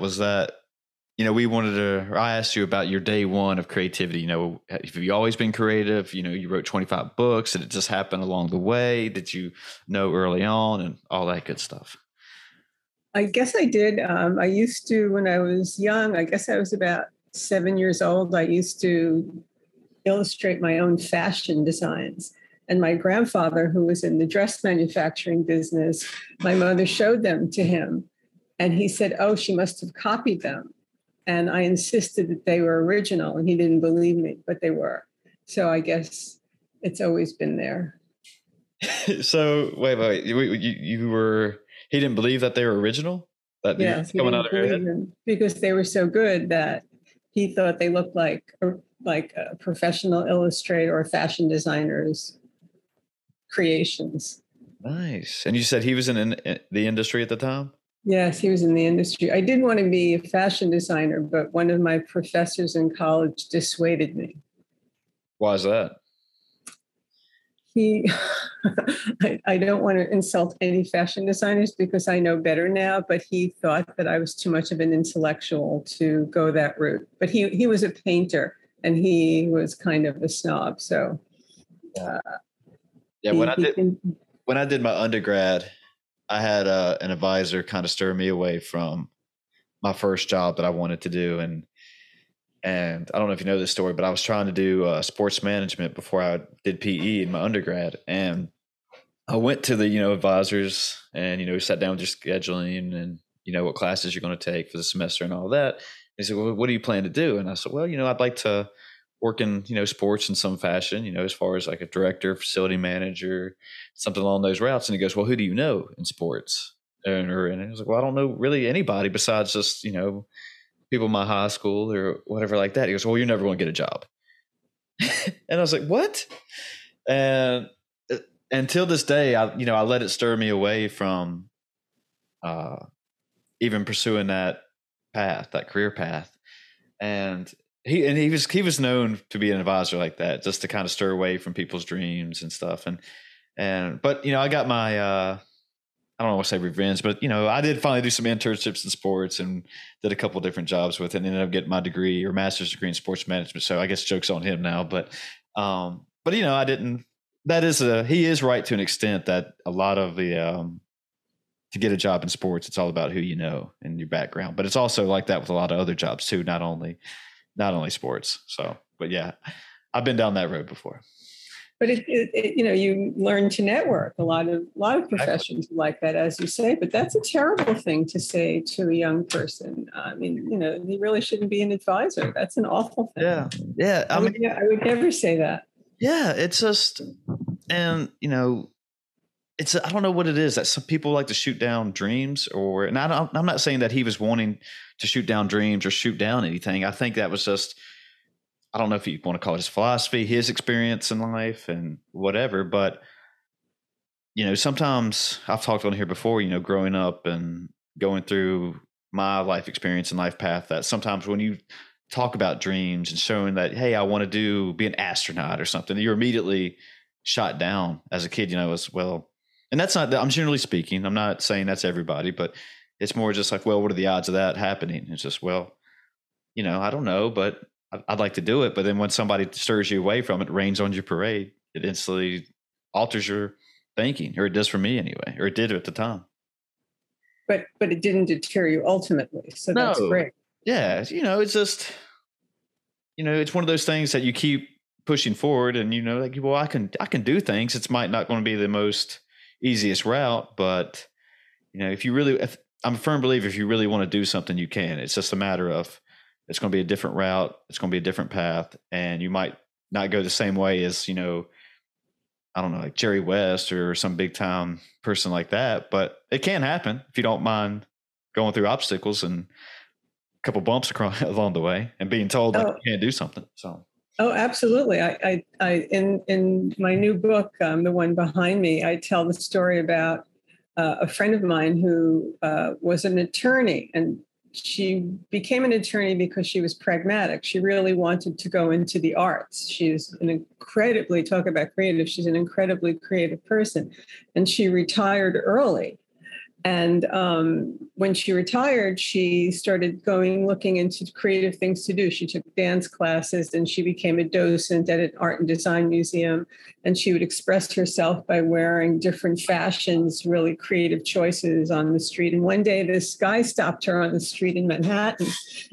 was that you know we wanted to i asked you about your day one of creativity you know have you always been creative? You know you wrote 25 books did it just happen along the way? Did you know early on and all that good stuff? I guess i did um, i used to when i was young i guess i was about seven years old i used to illustrate my own fashion designs. And my grandfather who was in the dress manufacturing business my mother showed them to him and he said oh she must have copied them and I insisted that they were original, and he didn't believe me, but they were. So I guess it's always been there. so wait, wait, you, you were he didn't believe that they were original. That yes, coming out of your head? because they were so good that he thought they looked like uh, like a professional illustrator or fashion designers creations. Nice. And you said he was in, in the industry at the time? Yes, he was in the industry. I did want to be a fashion designer, but one of my professors in college dissuaded me. Why is that? He, I, I, don't want to insult any fashion designers because I know better now, but he thought that I was too much of an intellectual to go that route. But he, he was a painter and he was kind of a snob. So, uh, yeah, when he, I did, can, when I did my undergrad, I had uh, an advisor kind of stir me away from my first job that I wanted to do, and and I don't know if you know this story, but I was trying to do uh, sports management before I did PE in my undergrad, and I went to the you know advisors and you know we sat down with your scheduling and you know what classes you're going to take for the semester and all that. he said, "Well, what do you plan to do?" And I said, "Well, you know, I'd like to." Work in you know sports in some fashion you know as far as like a director facility manager something along those routes. And he goes well who do you know in sports? And, and I was like well I don't know really anybody besides just you know people in my high school or whatever like that. He goes well you're never going to get a job. And I was like what? And uh, until this day I you know I let it stir me away from uh even pursuing that path that career path. And he and he was he was known to be an advisor like that, just to kind of stir away from people's dreams and stuff. And and but you know, I got my uh I don't want to say revenge, but you know, I did finally do some internships in sports and did a couple different jobs with it and ended up getting my degree or master's degree in sports management. So I guess jokes on him now. But um but you know, I didn't that is a he is right to an extent that a lot of the um to get a job in sports, it's all about who you know and your background. But it's also like that with a lot of other jobs too, not only not only sports. So, but yeah, I've been down that road before. But it, it, it, you know, you learn to network. A lot of a lot of professions exactly. like that, as you say. But that's a terrible thing to say to a young person. I mean, you know, he really shouldn't be an advisor. That's an awful thing. Yeah, yeah. I, I mean, would, I would never say that. Yeah, it's just, and you know, it's I don't know what it is that some people like to shoot down dreams or and I am not saying that he was wanting to shoot down dreams or shoot down anything. I think that was just I don't know if you want to call it his philosophy, his experience in life and whatever, but you know, sometimes I've talked on here before, you know, growing up and going through my life experience and life path that sometimes when you talk about dreams and showing that hey, I want to do be an astronaut or something, you're immediately shot down as a kid, you know, as well and that's not i'm generally speaking i'm not saying that's everybody but it's more just like well what are the odds of that happening? It's just well you know i don't know but i'd like to do it. But then when somebody stirs you away from it rains on your parade it instantly alters your thinking or it does for me anyway or it did at the time. But but it didn't deter you ultimately so no. that's great. Yeah you know it's just you know it's one of those things that you keep pushing forward and you know like well i can i can do things. It's might not going to be the most easiest route, but you know, if you really, if, I'm a firm believer if you really want to do something, you can. It's just a matter of it's going to be a different route, it's going to be a different path, and you might not go the same way as you know, I don't know, like Jerry West or some big time person like that. But it can happen if you don't mind going through obstacles and a couple bumps across along the way and being told that oh. you can't do something. So Oh, absolutely. I, I, I in in my new book, um, the one behind me, I tell the story about uh, a friend of mine who uh, was an attorney, and she became an attorney because she was pragmatic. She really wanted to go into the arts. She's an incredibly talk about creative. She's an incredibly creative person, and she retired early And um, when she retired, she started going looking into creative things to do. She took dance classes and she became a docent at an art and design museum. And she would express herself by wearing different fashions, really creative choices on the street. And one day, this guy stopped her on the street in Manhattan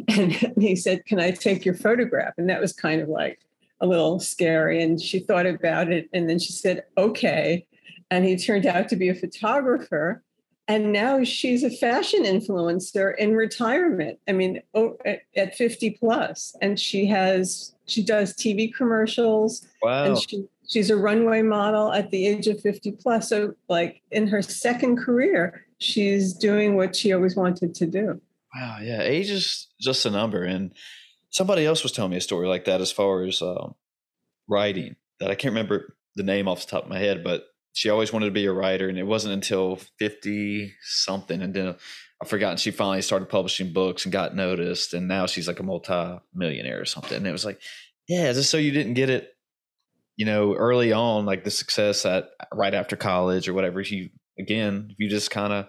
and he said, Can I take your photograph? And that was kind of like a little scary. And she thought about it and then she said, Okay. And he turned out to be a photographer and now she's a fashion influencer in retirement. I mean at 50 plus. And she has she does tv commercials. Wow. and she, she's a runway model at the age of 50 plus. So like in her second career she's doing what she always wanted to do. Wow. Yeah. Age is just a number. And somebody else was telling me a story like that as far as um, writing that i can't remember the name off the top of my head but she always wanted to be a writer, and it wasn't until fifty something, and then I forgot. and She finally started publishing books and got noticed, and now she's like a multi-millionaire or something. And it was like, yeah, just so you didn't get it, you know, early on, like the success at right after college or whatever. You again, if you just kind of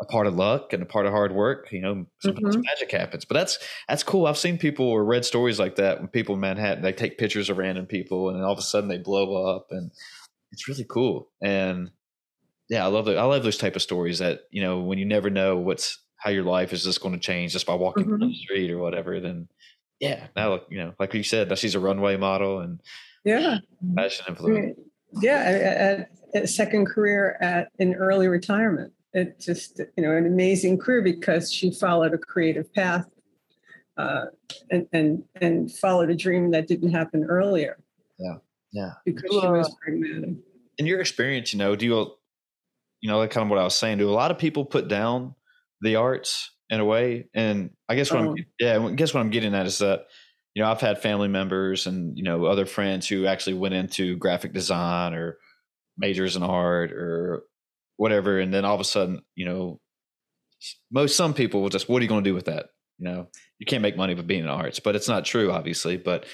a part of luck and a part of hard work. You know, sometimes mm-hmm. magic happens. But that's that's cool. I've seen people or read stories like that when people in Manhattan they take pictures of random people and all of a sudden they blow up and it's really cool. And yeah, I love the, I love those type of stories that, you know, when you never know what's how your life is just going to change just by walking mm-hmm. down the street or whatever, then yeah, now, you know, like you said, she's a runway model and yeah, fashion influencer. Yeah. A, a, second career at in early retirement. It just, you know, an amazing career because she followed a creative path uh, and, and, and followed a dream that didn't happen earlier. Yeah. Yeah. Because she was pragmatic. In your experience, you know, do you, you know, like kind of what I was saying, do a lot of people put down the arts in a way? And I guess what oh. I'm, yeah, I guess what I'm getting at is that, you know, I've had family members and, you know, other friends who actually went into graphic design or majors in art or whatever. And then all of a sudden, you know, most, some people will just, what are you going to do with that? You know, you can't make money with being in arts, but it's not true, obviously. But,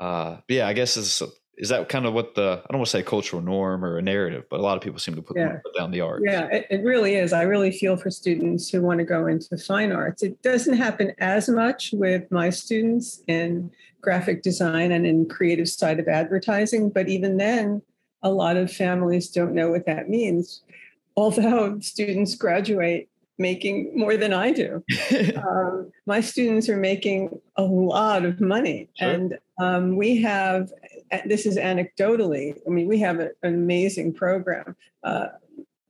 uh, but yeah, I guess it's is that kind of what the I don't want to say cultural norm or a narrative, but a lot of people seem to put, yeah. put down the art. Yeah, it, it, really is. I really feel for students who want to go into fine arts. It doesn't happen as much with my students in graphic design and in creative side of advertising, but even then, a lot of families don't know what that means. Although students graduate making more than I do. um, my students are making a lot of money. Sure. And um, we have, this is anecdotally, I mean, we have an amazing program. Uh,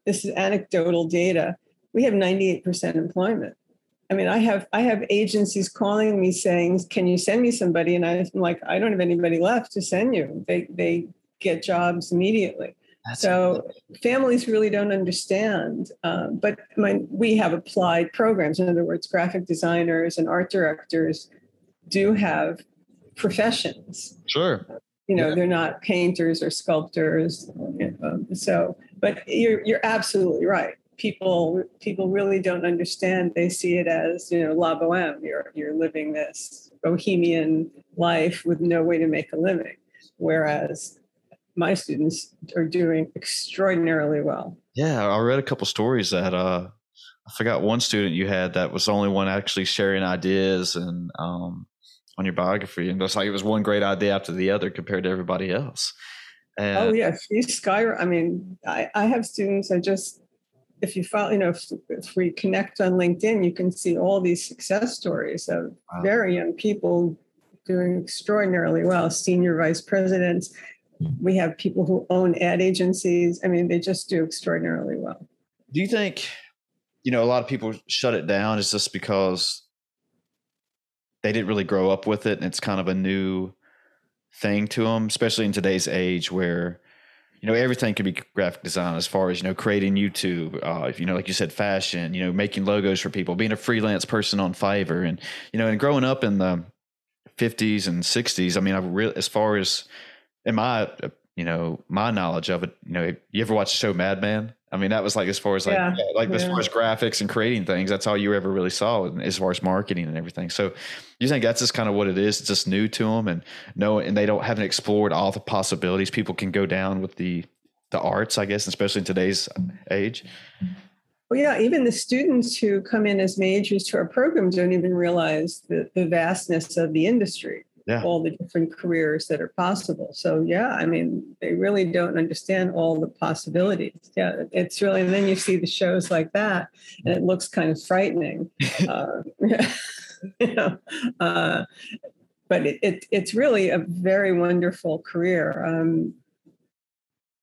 this is anecdotal data. We have 98% employment. I mean, I have I have agencies calling me saying, "Can you send me somebody?" And I'm like, "I don't have anybody left to send you." They they get jobs immediately. That's so families really don't understand. Uh, but my, we have applied programs. In other words, graphic designers and art directors do have professions. Sure. You know, yeah. they're not painters or sculptors. Um, so, but you're you're absolutely right. People people really don't understand. They see it as you know la boheme. You're you're living this bohemian life with no way to make a living. Whereas my students are doing extraordinarily well. Yeah, I read a couple stories that uh, I forgot one student you had that was the only one actually sharing ideas and um, on your biography, and it's like it was one great idea after the other compared to everybody else. And oh yeah, she's sky. I mean, I, I have students. I just if you follow, you know, if, if, we connect on LinkedIn, you can see all these success stories of wow. very young people doing extraordinarily well, senior vice presidents we have people who own ad agencies. I mean, they just do extraordinarily well. Do you think, you know, a lot of people shut it down is just because they didn't really grow up with it and it's kind of a new thing to them, especially in today's age where, you know, everything can be graphic design as far as, you know, creating YouTube, uh, you know, like you said, fashion, you know, making logos for people, being a freelance person on Fiverr and, you know, and growing up in the 50s and 60s, I mean, I really, as far as, in my you know my knowledge of it you know you ever watch the show Mad Men I mean that was like as far as like yeah. like yeah. as far as graphics and creating things that's all you ever really saw as far as marketing and everything. So you think that's just kind of what it is? It's just new to them and no and they don't haven't explored all the possibilities. People can go down with the the arts I guess especially in today's age. Well, yeah, even the students who come in as majors to our program don't even realize the, the vastness of the industry, yeah. all the different careers that are possible. So, yeah, I mean, they really don't understand all the possibilities. Yeah, it's really, and then you see the shows like that, and it looks kind of frightening. uh, you know, uh, but it, it, it's really a very wonderful career. Um,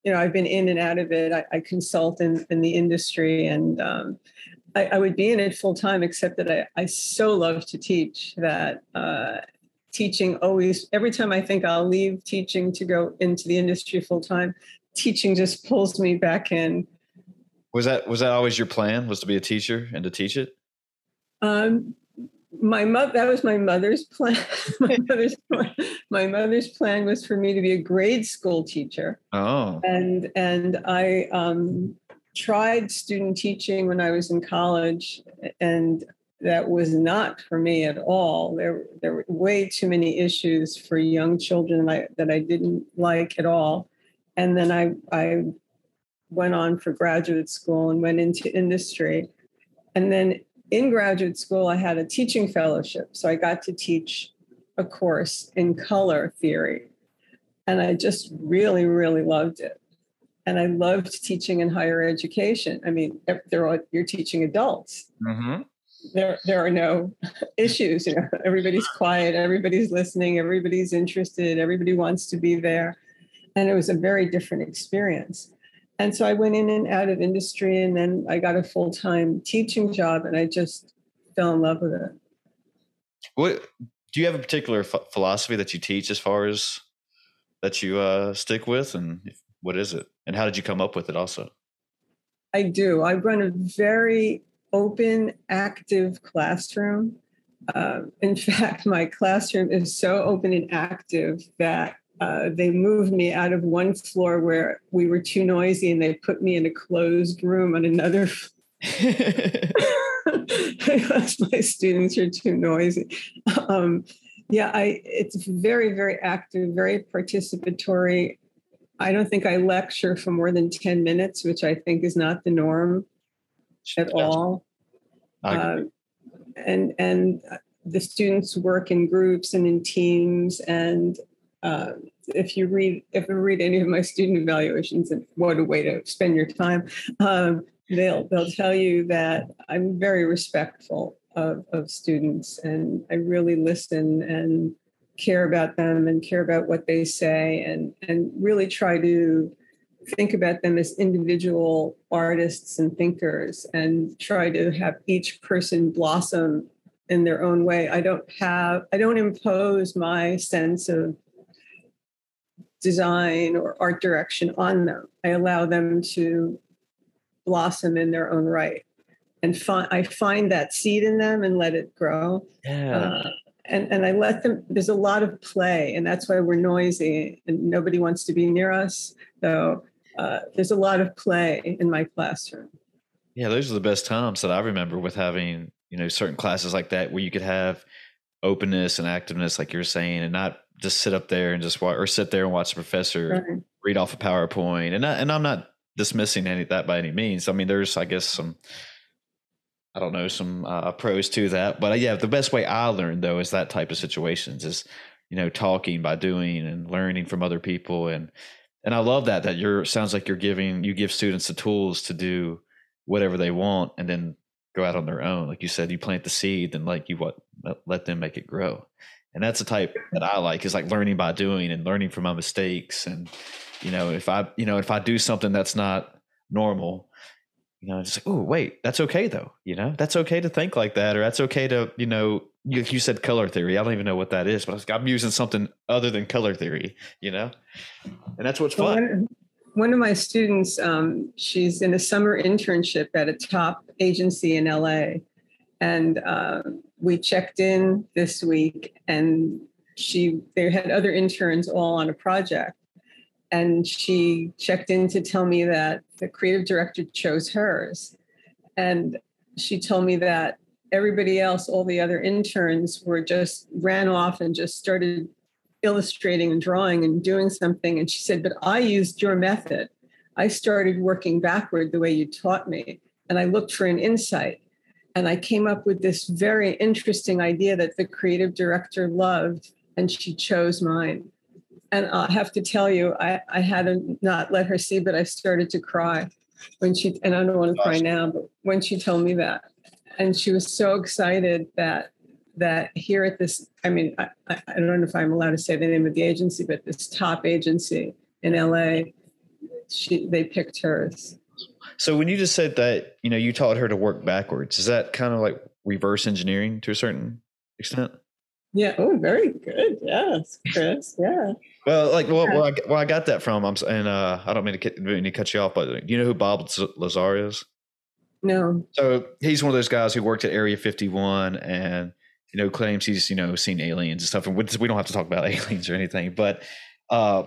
you know, I've been in and out of it. I, I consult in, in the industry and um, I, I, would be in it full time, except that I, I so love to teach that uh, teaching always, every time I think I'll leave teaching to go into the industry full time, teaching just pulls me back in. Was that was that always your plan? Was to be a teacher and to teach it? Um, my mother that was my mother's plan my mother's plan, my mother's plan was for me to be a grade school teacher oh and and i um, tried student teaching when i was in college and that was not for me at all there there were way too many issues for young children that i, that I didn't like at all and then i i went on for graduate school and went into industry and then in graduate school, I had a teaching fellowship. So I got to teach a course in color theory. And I just really, really loved it. And I loved teaching in higher education. I mean, are, you're teaching adults. Mm-hmm. There, there are no issues. You know, everybody's quiet, everybody's listening, everybody's interested, everybody wants to be there. And it was a very different experience. And so I went in and out of industry, and then I got a full time teaching job, and I just fell in love with it. What do you have a particular philosophy that you teach as far as that you uh, stick with, and what is it, and how did you come up with it? Also, I do. I run a very open, active classroom. Uh, in fact, my classroom is so open and active that uh, they moved me out of one floor where we were too noisy and they put me in a closed room on another because my students are too noisy. Um, yeah i it's very very active very participatory. I don't think i lecture for more than 10 minutes which i think is not the norm at all? Uh, and and the students work in groups and in teams and uh, if you read if you read any of my student evaluations and what a way to spend your time. Um, they'll they'll tell you that i'm very respectful of, of students and i really listen and care about them and care about what they say and and really try to think about them as individual artists and thinkers and try to have each person blossom in their own way i don't have i don't impose my sense of design or art direction on them. I allow them to blossom in their own right. And fi- I find that seed in them and let it grow. Yeah. Uh, and, and I let them, there's a lot of play, and that's why we're noisy and nobody wants to be near us. So uh, there's a lot of play in my classroom. Yeah, those are the best times that I remember with having, you know, certain classes like that where you could have openness and activeness, like you're saying, and not just sit up there and just watch or sit there and watch the professor right. read off a PowerPoint. And I, and I'm not dismissing any that by any means. I mean, there's I guess some I don't know some uh, pros to that, but uh, yeah, the best way I learned though is that type of situations is you know talking by doing and learning from other people and and I love that that you're sounds like you're giving you give students the tools to do whatever they want and then go out on their own. Like you said, you plant the seed and like you what let them make it grow and that's the type that I like is like learning by doing and learning from my mistakes. And you know, if I you know if I do something that's not normal, you know, it's like, oh wait, that's okay though. You know, that's okay to think like that, or that's okay to you know. You, you said color theory. I don't even know what that is, but I'm using something other than color theory. You know, and that's what's fun. One of my students, um, she's in a summer internship at a top agency in LA, and uh, we checked in this week and she they had other interns all on a project and she checked in to tell me that the creative director chose hers and she told me that everybody else all the other interns were just ran off and just started illustrating and drawing and doing something and she said but i used your method i started working backward the way you taught me and I looked for an insight. And I came up with this very interesting idea that the creative director loved, and she chose mine. And I have to tell you, I, I had to not let her see, but I started to cry when she, and I don't want to cry now, but when she told me that. And she was so excited that that here at this, I mean, I, I don't know if I'm allowed to say the name of the agency, but this top agency in LA, she they picked hers. So when you just said that, you know, you taught her to work backwards, is that kind of like reverse engineering to a certain extent? Yeah. Oh, very good. Yes, Chris. Yeah. Well, like, well, yeah. well, I, well, I got that from, I'm, and uh, I don't mean to, mean to cut you off, but you know who Bob Lazar is? No. So he's one of those guys who worked at Area 51 and, you know, claims he's, you know, seen aliens and stuff. And we don't have to talk about aliens or anything, but uh,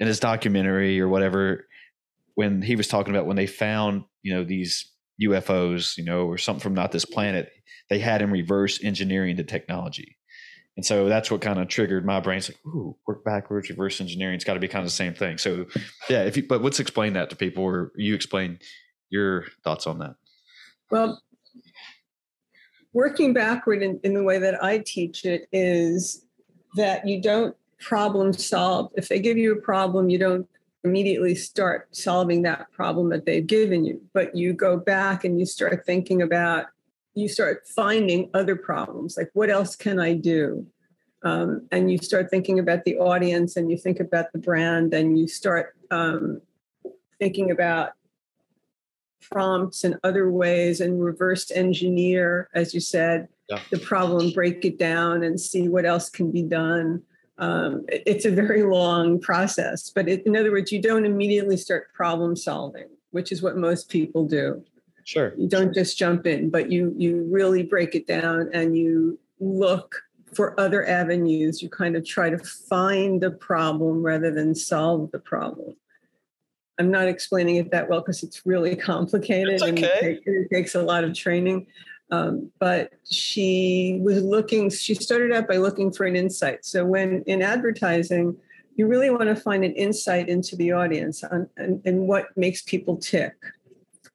in his documentary or whatever, when he was talking about when they found, you know, these UFOs, you know, or something from not this planet, they had him reverse engineering the technology. And so that's what kind of triggered my brain. It's like, ooh, work backwards, reverse engineering. It's got to be kind of the same thing. So, yeah, if you, but let's explain that to people, or you explain your thoughts on that. Well, working backward in, in the way that I teach it is that you don't problem solve. If they give you a problem, you don't immediately start solving that problem that they've given you, but you go back and you start thinking about, you start finding other problems. Like, what else can I do? Um, and you start thinking about the audience and you think about the brand and you start um, thinking about prompts and other ways and reverse engineer, as you said, yeah. the problem, break it down and see what else can be done um, it's a very long process. But it, in other words, you don't immediately start problem solving, which is what most people do. Sure. You don't just jump in, but you you really break it down and you look for other avenues. You kind of try to find the problem rather than solve the problem. I'm not explaining it that well because it's really complicated okay. and it, takes, it takes a lot of training. Um, but she was looking, she started out by looking for an insight. So, when in advertising, you really want to find an insight into the audience on, and, and what makes people tick.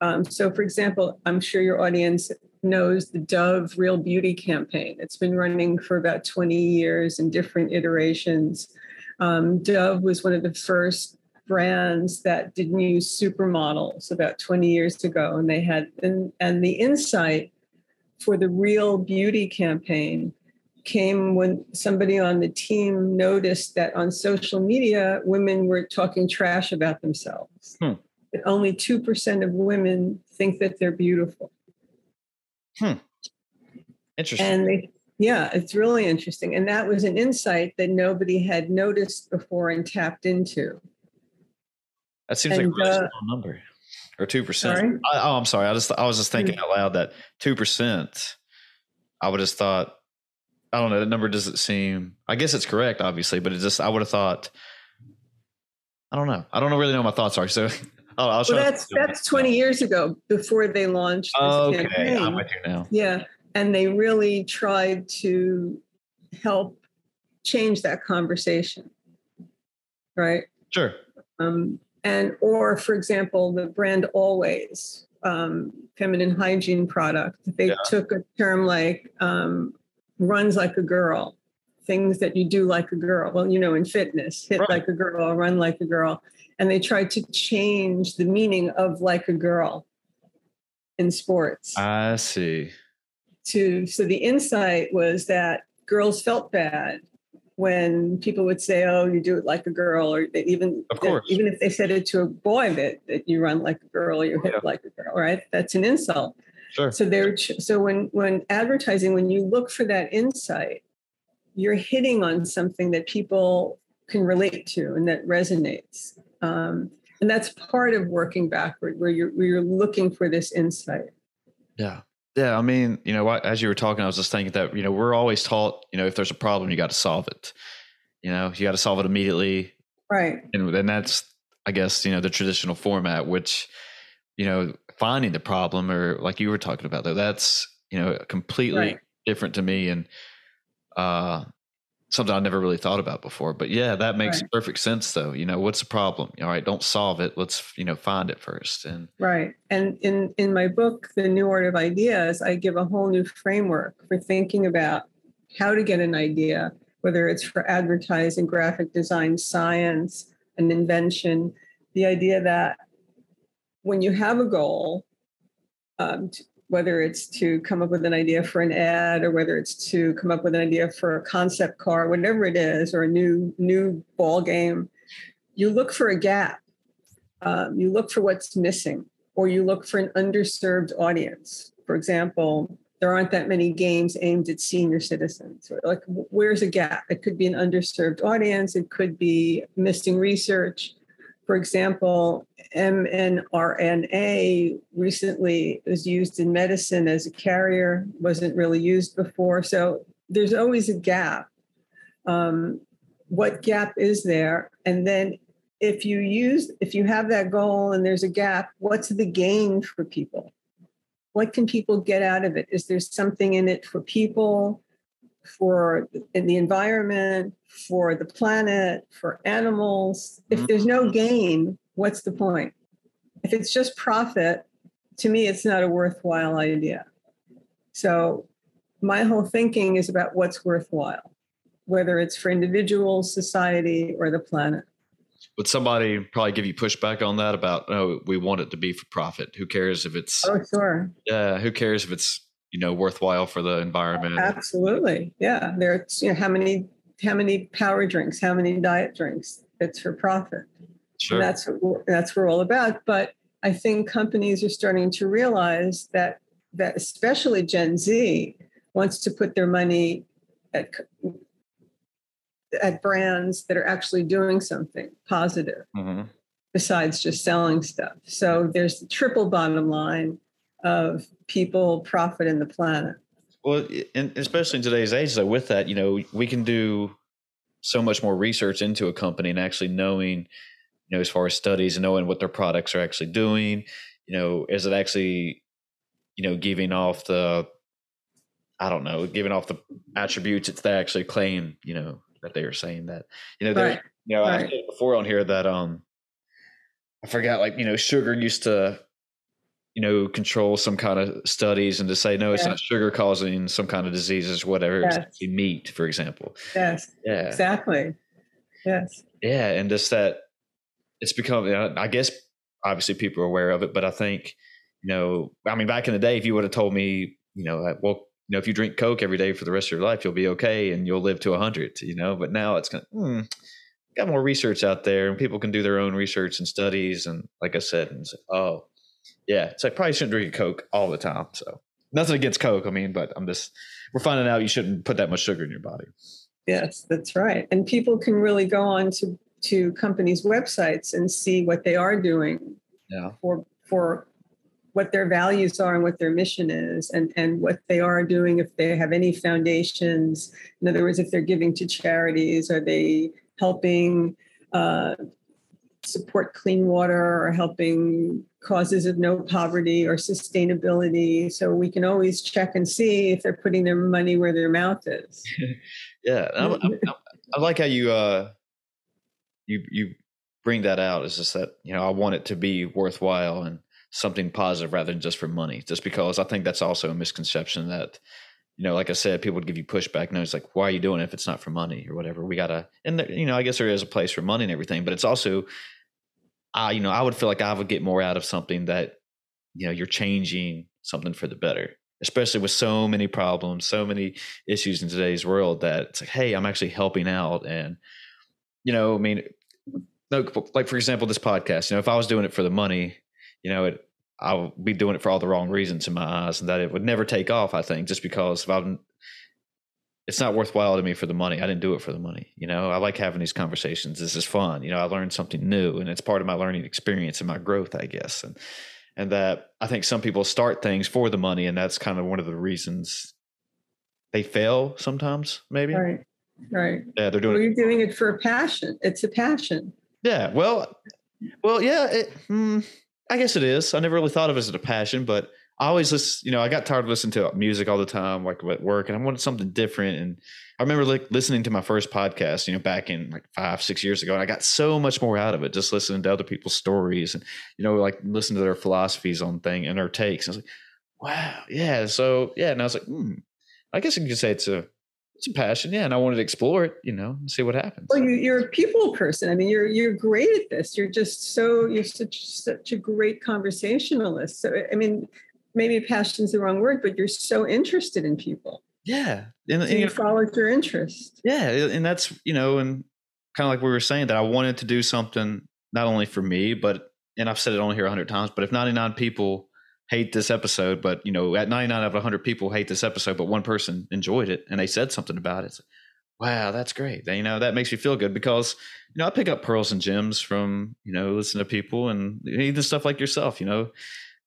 Um, so, for example, I'm sure your audience knows the Dove Real Beauty campaign. It's been running for about 20 years in different iterations. Um, Dove was one of the first brands that didn't use supermodels about 20 years ago and they had and, and the insight for the Real Beauty campaign came when somebody on the team noticed that on social media, women were talking trash about themselves. Hmm. That only 2% of women think that they're beautiful. Hmm. Interesting. And they, yeah, it's really interesting. And that was an insight that nobody had noticed before and tapped into. That seems and, like a really uh, small number or two percent. Oh, I'm sorry. I just I was just thinking out loud that two percent. I would have thought. I don't know. The number doesn't seem. I guess it's correct, obviously, but it just I would have thought. I don't know. I don't really know what my thoughts are. So I'll, I'll well, that's that's 20 years ago before they launched. Okay, campaign. I'm with you now. Yeah, and they really tried to help change that conversation, right? Sure. Um, and or for example the brand always um, feminine hygiene product they yeah. took a term like um, runs like a girl things that you do like a girl well you know in fitness hit right. like a girl run like a girl and they tried to change the meaning of like a girl in sports i see to so the insight was that girls felt bad when people would say, "Oh, you do it like a girl," or even of course. even if they said it to a boy that, that you run like a girl or you hit yeah. like a girl, right? That's an insult. Sure. So there. So when when advertising, when you look for that insight, you're hitting on something that people can relate to and that resonates. Um, and that's part of working backward, where you're where you're looking for this insight. Yeah. Yeah, I mean, you know, as you were talking, I was just thinking that you know we're always taught, you know, if there's a problem, you got to solve it. You know, you got to solve it immediately, right? And then that's, I guess, you know, the traditional format, which, you know, finding the problem or like you were talking about, though, that's you know completely right. different to me. And uh, something I never really thought about before. But yeah, that makes right. perfect sense though. You know, what's the problem? All right, don't solve it. Let's, you know, find it first. And right. And in in my book, The New Art of Ideas, I give a whole new framework for thinking about how to get an idea, whether it's for advertising, graphic design, science, an invention, the idea that when you have a goal, um, whether it's to come up with an idea for an ad or whether it's to come up with an idea for a concept car, whatever it is, or a new new ball game, you look for a gap. Um, you look for what's missing, or you look for an underserved audience. For example, there aren't that many games aimed at senior citizens. Like, where's a gap? It could be an underserved audience. It could be missing research for example, mRNA recently was used in medicine as a carrier, wasn't really used before. So there's always a gap. Um, what gap is there? And then if you use, if you have that goal and there's a gap, what's the gain for people? What can people get out of it? Is there something in it for people? for in the environment, for the planet, for animals. If mm-hmm. there's no gain, what's the point? If it's just profit, to me, it's not a worthwhile idea. So my whole thinking is about what's worthwhile, whether it's for individuals, society, or the planet. Would somebody probably give you pushback on that about, oh, we want it to be for profit? Who cares if it's. Oh, sure. Yeah. Who cares if it's you know worthwhile for the environment absolutely yeah there's you know how many how many power drinks how many diet drinks it's for profit sure. And that's what that's what we're all about but i think companies are starting to realize that that especially gen z wants to put their money at at brands that are actually doing something positive mm-hmm. besides just selling stuff so there's the triple bottom line of people, profit, and the planet. Well, and especially in today's age, so with that, you know, we can do so much more research into a company and actually knowing, you know, as far as studies and knowing what their products are actually doing, you know, is it actually, you know, giving off the, I don't know, giving off the attributes that they actually claim, you know, that they are saying that, you know, right. you know, right. I said before on here that, um, I forgot, like, you know, sugar used to you know, control some kind of studies and to say, no, it's not sugar causing some kind of diseases, whatever. Yes. It's meat, for example. Yes. Yeah. Exactly. Yes. Yeah. And just that it's become, I guess, obviously people are aware of it, but I think, you know, I mean, back in the day, if you would have told me, you know, that, well, you know, if you drink Coke every day for the rest of your life, you'll be okay and you'll live to 100, you know, but now it's kind of, hmm, got more research out there and people can do their own research and studies. And like I said, and say, oh, yeah, so I probably shouldn't drink Coke all the time. So nothing against Coke, I mean, but I'm just we're finding out you shouldn't put that much sugar in your body. Yes, that's right. And people can really go on to to companies' websites and see what they are doing. Yeah. For for what their values are and what their mission is and, and what they are doing if they have any foundations in other words if they're giving to charities are they helping uh, support clean water or helping causes of no poverty or sustainability. So we can always check and see if they're putting their money where their mouth is. yeah, I, I, I, like how you uh, you you bring that out. Is just that you know I want it to be worthwhile and something positive rather than just for money. Just because I think that's also a misconception that you know, like I said, people would give you pushback. No, it's like, why are you doing it if it's not for money or whatever? We gotta, and there, you know, I guess there is a place for money and everything, but it's also I, you know, I would feel like I would get more out of something that, you know, you're changing something for the better, especially with so many problems, so many issues in today's world that it's like, hey, I'm actually helping out. And, you know, I mean, like for example, this podcast, you know, if I was doing it for the money, you know, it, I would be doing it for all the wrong reasons in my eyes and that it would never take off, I think, just because if I'm it's not worthwhile to me for the money. I didn't do it for the money. You know, I like having these conversations. This is fun. You know, I learned something new and it's part of my learning experience and my growth, I guess. And and that I think some people start things for the money and that's kind of one of the reasons they fail sometimes, maybe. Right. Right. Yeah, they're doing well, you're doing it for a passion. It's a passion. Yeah. Well, well, yeah, it, hmm, I guess it is. I never really thought of it as a passion, but I always listen, you know, I got tired of listening to music all the time, like at work, and I wanted something different. And I remember like listening to my first podcast, you know, back in like five, six years ago, and I got so much more out of it just listening to other people's stories and, you know, like listening to their philosophies on thing and their takes. I was like, wow, yeah. So, yeah. And I was like, hmm, I guess you could say it's a, it's a passion, yeah, and I wanted to explore it, you know, and see what happens. Well, you, are a people person. I mean, you're you're great at this. You're just so you're such such a great conversationalist. So, I mean, maybe passion's the wrong word, but you're so interested in people. Yeah, and, so and you followed your interest. Yeah, and that's you know, and kind of like we were saying that I wanted to do something not only for me, but and I've said it only here a hundred times, but if 99 people hate this episode, but you know, at 99 out of 100 people hate this episode, but one person enjoyed it and they said something about it. It's like, wow, that's great. You know, that makes me feel good because, you know, I pick up pearls and gems from, you know, listen to people and even stuff like yourself, you know,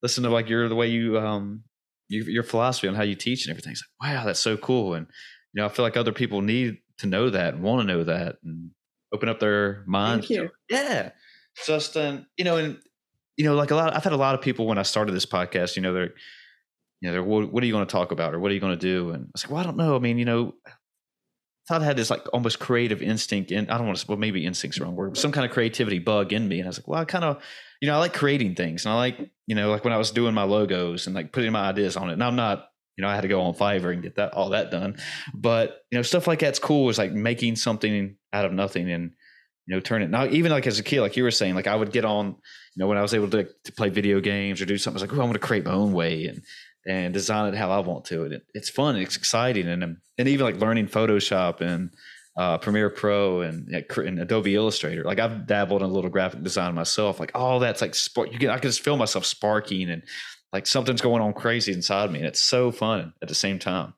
listen to like your, the way you, um, you, your philosophy on how you teach and everything. It's like, wow, that's so cool. And, you know, I feel like other people need to know that and want to know that and open up their minds. Yeah. Just, um, you know, and you know, like a lot, I've had a lot of people when I started this podcast, you know, they're, you know, they're, what, what are you going to talk about or what are you going to do? And I was like, well, I don't know. I mean, you know, I thought I had this like almost creative instinct and I don't want to, well, maybe instinct's the wrong word, but some kind of creativity bug in me. And I was like, well, I kind of, you know, I like creating things and I like, you know, like when I was doing my logos and like putting my ideas on it. And I'm not, you know, I had to go on Fiverr and get that, all that done. But, you know, stuff like that's cool is like making something out of nothing and, you know, turn it now, even like as a kid, like you were saying, like I would get on, you know, when I was able to, to play video games or do something, I was like, oh, I'm going to create my own way and, and design it how I want to. And it's fun and it's exciting. And, um, and even like learning Photoshop and, uh, Premiere Pro and, and Adobe Illustrator. Like I've dabbled in a little graphic design myself. Like all that's like spark. You can I can just feel myself sparking and like something's going on crazy inside me, and it's so fun at the same time.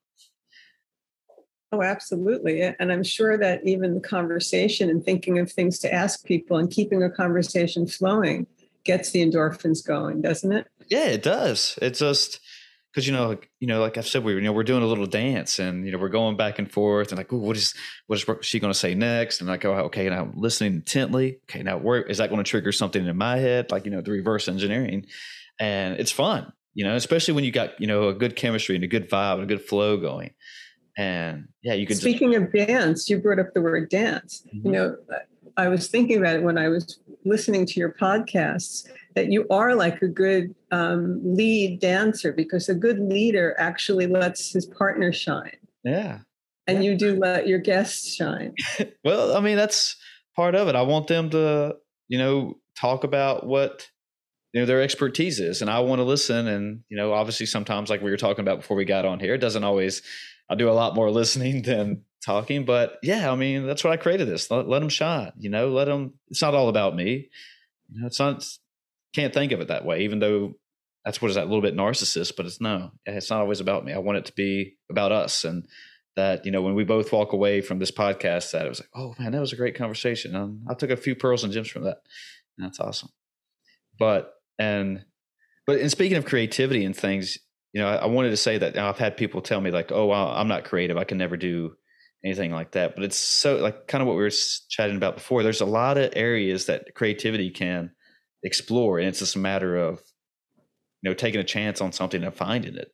Oh, absolutely. And I'm sure that even the conversation and thinking of things to ask people and keeping a conversation flowing gets the endorphins going, doesn't it? Yeah, it does. It's just because you know, like, you know, like I've said, we you know we're doing a little dance and you know we're going back and forth and like, what is what is she going to say next? And I go, oh, okay, now I'm listening intently. Okay, now where is that going to trigger something in my head? Like you know, the reverse engineering, and it's fun. You know, especially when you got you know a good chemistry and a good vibe and a good flow going and yeah you can speaking just- of dance you brought up the word dance. Mm-hmm. you know i was thinking about it when i was listening to your podcasts that you are like a good um, lead dancer because a good leader actually lets his partner shine. Yeah. And yeah. you do let your guests shine. Well i mean that's part of it. I want them to you know talk about what you know their expertise is and i want to listen and you know obviously sometimes like we were talking about before we got on here it doesn't always I do a lot more listening than talking. But yeah, I mean, that's why I created this. Let, let them shine. You know, let them. It's not all about me. You know, it's not. Can't think of it that way. Even though that's what is that a little bit narcissist, but it's no. It's not always about me. I want it to be about us and that you know when we both walk away from this podcast that it was like oh man that was a great conversation um, i took a few pearls and gems from that and that's awesome but and but in speaking of creativity and things you know, I, I wanted to say that I've had people tell me like, "Oh, I'm not creative. I can never do anything like that." But it's so like kind of what we were chatting about before. There's a lot of areas that creativity can explore, and it's just a matter of you know taking a chance on something and finding it.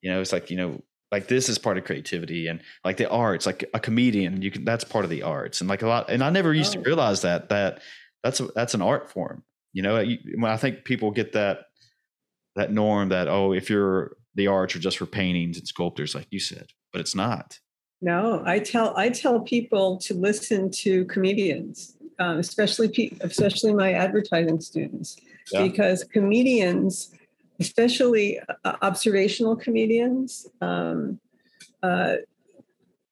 You know, it's like you know, like this is part of creativity, and like the arts, like a comedian, you can that's part of the arts, and like a lot. And I never used oh. to realize that that that's a, that's an art form. You know, when I think people get that that norm that oh if you're the arts are just for paintings and sculptors like you said but it's not. No i tell i tell people to listen to comedians um, especially especially my advertising students yeah. because comedians especially uh, observational comedians um, uh,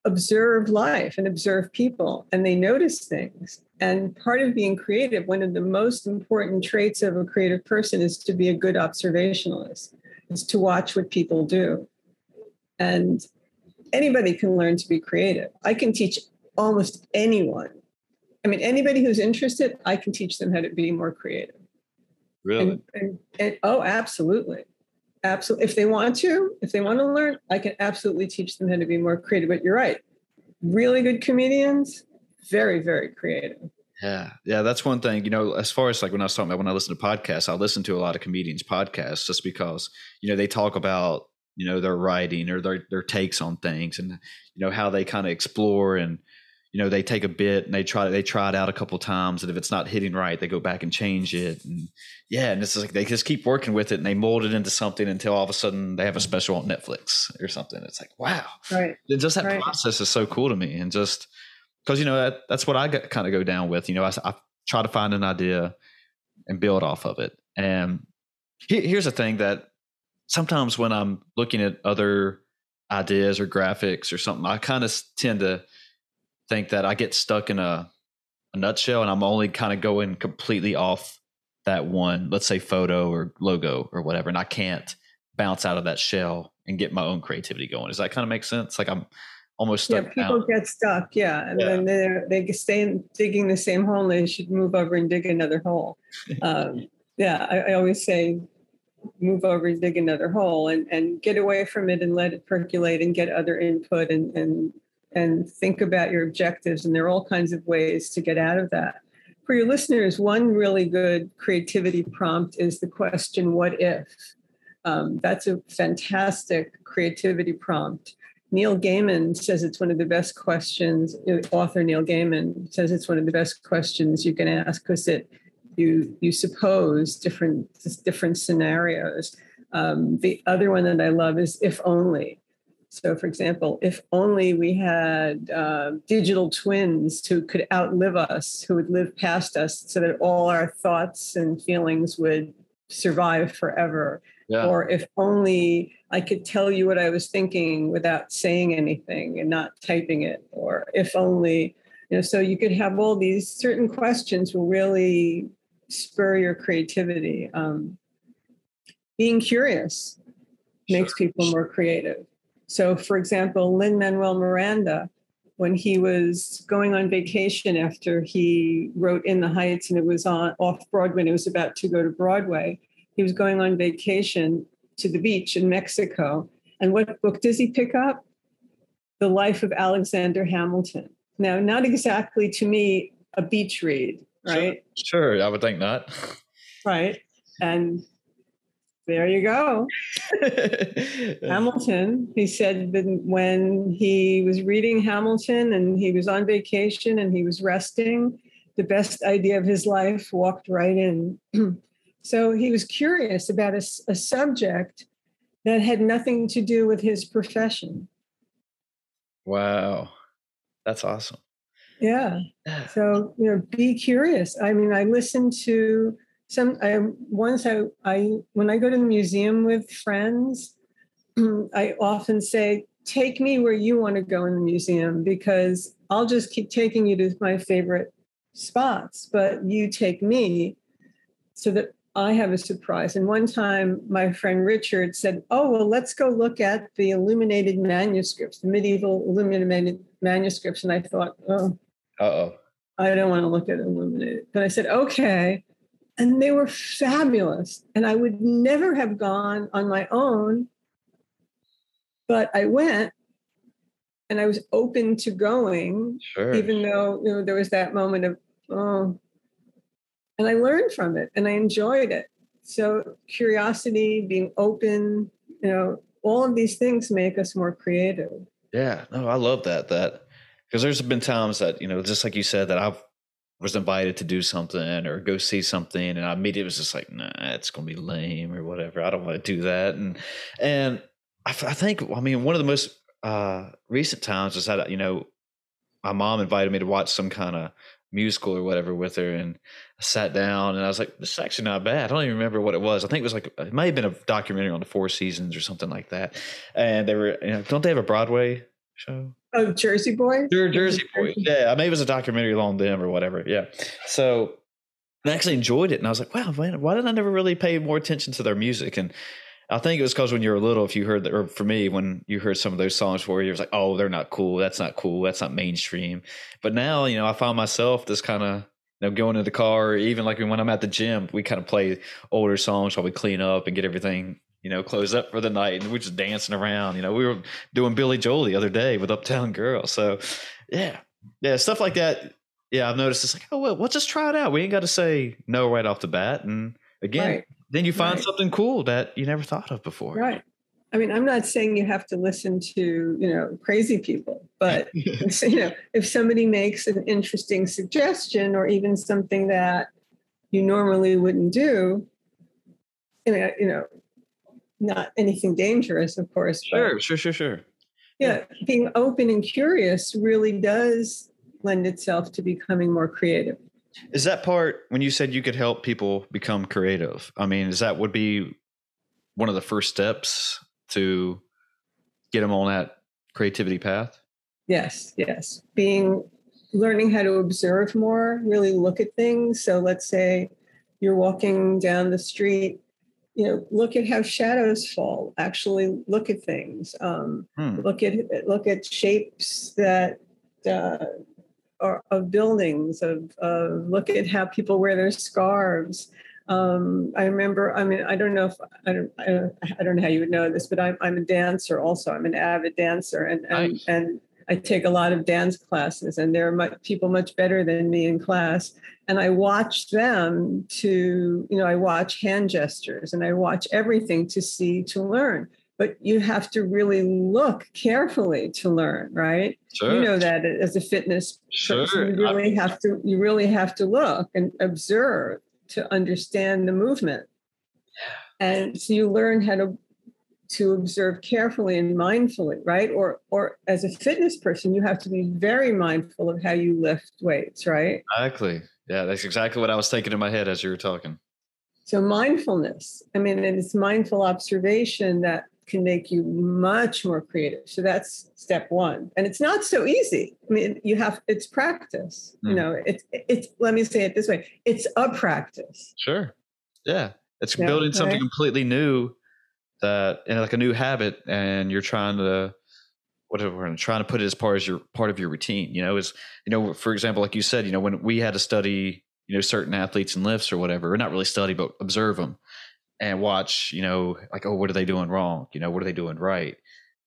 observe life and observe people and they notice things. And part of being creative one of the most important traits of a creative person is to be a good observationalist is to watch what people do. And anybody can learn to be creative. I can teach almost anyone. I mean anybody who's interested i can teach them how to be more creative. Really? And, and, and oh absolutely. Absolutely if they want to if they want to learn i can absolutely teach them how to be more creative. But you're right. Really good comedians very very creative Yeah, yeah, that's one thing. You know, as far as like when I was talking about when I listen to podcasts, I listen to a lot of comedians' podcasts just because you know they talk about you know their writing or their their takes on things and you know how they kind of explore and you know they take a bit and they try they try it out a couple times and if it's not hitting right they go back and change it and yeah and it's like they just keep working with it and they mold it into something until all of a sudden they have a special on netflix or something it's like wow right and just that right. process is so cool to me and just because you know that, that's what i kind of go down with you know I, I, try to find an idea and build off of it and here's the thing that sometimes when i'm looking at other ideas or graphics or something i kind of tend to think that I get stuck in a, a nutshell and I'm only kind of going completely off that one, let's say photo or logo or whatever, and I can't bounce out of that shell and get my own creativity going. Does that kind of make sense? Like I'm almost stuck. Yeah, people get stuck. Yeah, and yeah. then they they stay in, digging the same hole, and they should move over and dig another hole. um, yeah, I, I, always say move over and dig another hole and and get away from it and let it percolate and get other input and and and think about your objectives. And there are all kinds of ways to get out of that. For your listeners, one really good creativity prompt is the question, What if? Um, that's a fantastic creativity prompt. Neil Gaiman says it's one of the best questions. Author Neil Gaiman says it's one of the best questions you can ask because it you you suppose different different scenarios. Um, the other one that I love is if only. So, for example, if only we had uh, digital twins who could outlive us, who would live past us, so that all our thoughts and feelings would survive forever. Yeah. Or if only I could tell you what I was thinking without saying anything and not typing it. Or if only, you know, so you could have all these certain questions will really spur your creativity. Um, being curious makes people more creative. So, for example, Lin Manuel Miranda, when he was going on vacation after he wrote In the Heights and it was on off Broadway and it was about to go to Broadway, he was going on vacation to the beach in Mexico. And what book does he pick up? The Life of Alexander Hamilton. Now, not exactly to me a beach read, right? Sure, sure I would think not. Right. And there you go. Hamilton, he said that when he was reading Hamilton and he was on vacation and he was resting, the best idea of his life walked right in. so he was curious about a, a subject that had nothing to do with his profession. Wow. That's awesome. Yeah. So, you know, be curious. I mean, I listen to some I once I I when I go to the museum with friends, I often say, take me where you want to go in the museum because I'll just keep taking you to my favorite spots, but you take me so that I have a surprise. And one time my friend Richard said, Oh, well, let's go look at the illuminated manuscripts, the medieval illuminated manuscripts. And I thought, oh, oh. I don't want to look at illuminated. But I said, okay and they were fabulous. And I would never have gone on my own, but I went and I was open to going, sure. even though you know there was that moment of oh, and I learned from it and I enjoyed it. So curiosity, being open, you know, all of these things make us more creative. Yeah, no, I love that. That because there's been times that you know, just like you said, that I've was invited to do something or go see something and I immediately was just like, nah, it's gonna be lame or whatever. I don't want to do that. And and I, I, think I mean one of the most uh, recent times was that you know my mom invited me to watch some kind of musical or whatever with her and I sat down and I was like, this is actually not bad. I don't even remember what it was. I think it was like it might have been a documentary on the Four Seasons or something like that. And they were, you know, don't they have a Broadway show? Oh, Jersey Boy. Jersey Boy. Yeah, I maybe it was a documentary along them or whatever. Yeah. So I actually enjoyed it, and I was like, wow, man, why did I never really pay more attention to their music? And I think it was because when you were little, if you heard that, or for me, when you heard some of those songs where you was like, oh, they're not cool. That's not cool. That's not mainstream. But now, you know, I found myself just kind of you know, going in the car, even like when I'm at the gym, we kind of play older songs while we clean up and get everything you know, close up for the night and we're just dancing around. You know, we were doing Billy Joel the other day with Uptown Girl. So yeah. Yeah, stuff like that. Yeah, I've noticed it's like, oh well, let's just try it out. We ain't got to say no right off the bat. And again, right. then you find right. something cool that you never thought of before. Right. I mean, I'm not saying you have to listen to, you know, crazy people, but you know, if somebody makes an interesting suggestion or even something that you normally wouldn't do, you know, you know not anything dangerous, of course. Sure, sure, sure, sure. Yeah, being open and curious really does lend itself to becoming more creative. Is that part when you said you could help people become creative? I mean, is that would be one of the first steps to get them on that creativity path? Yes, yes. Being learning how to observe more, really look at things. So let's say you're walking down the street, you know, look at how shadows fall. Actually, look at things. Um, hmm. Look at look at shapes that uh, are of buildings. Of, of look at how people wear their scarves. Um, I remember. I mean, I don't know if I don't. I don't, I don't know how you would know this, but I'm I'm a dancer. Also, I'm an avid dancer, and and nice. and I take a lot of dance classes, and there are much, people much better than me in class. And I watch them to, you know, I watch hand gestures, and I watch everything to see to learn. But you have to really look carefully to learn, right? Sure. You know that as a fitness sure. person, you really have to. You really have to look and observe to understand the movement. And so you learn how to to observe carefully and mindfully, right? Or or as a fitness person, you have to be very mindful of how you lift weights, right? Exactly. Yeah, that's exactly what I was thinking in my head as you were talking. So mindfulness, I mean, it's mindful observation that can make you much more creative. So that's step one. And it's not so easy. I mean, you have it's practice. Mm. You hmm. know, it's it's let me say it this way. It's a practice. Sure. Yeah. It's yeah, building something right? completely new that and like a new habit and you're trying to whatever trying to put it as part as your part of your routine you know is you know for example like you said you know when we had to study you know certain athletes and lifts or whatever or not really study but observe them and watch you know like oh what are they doing wrong you know what are they doing right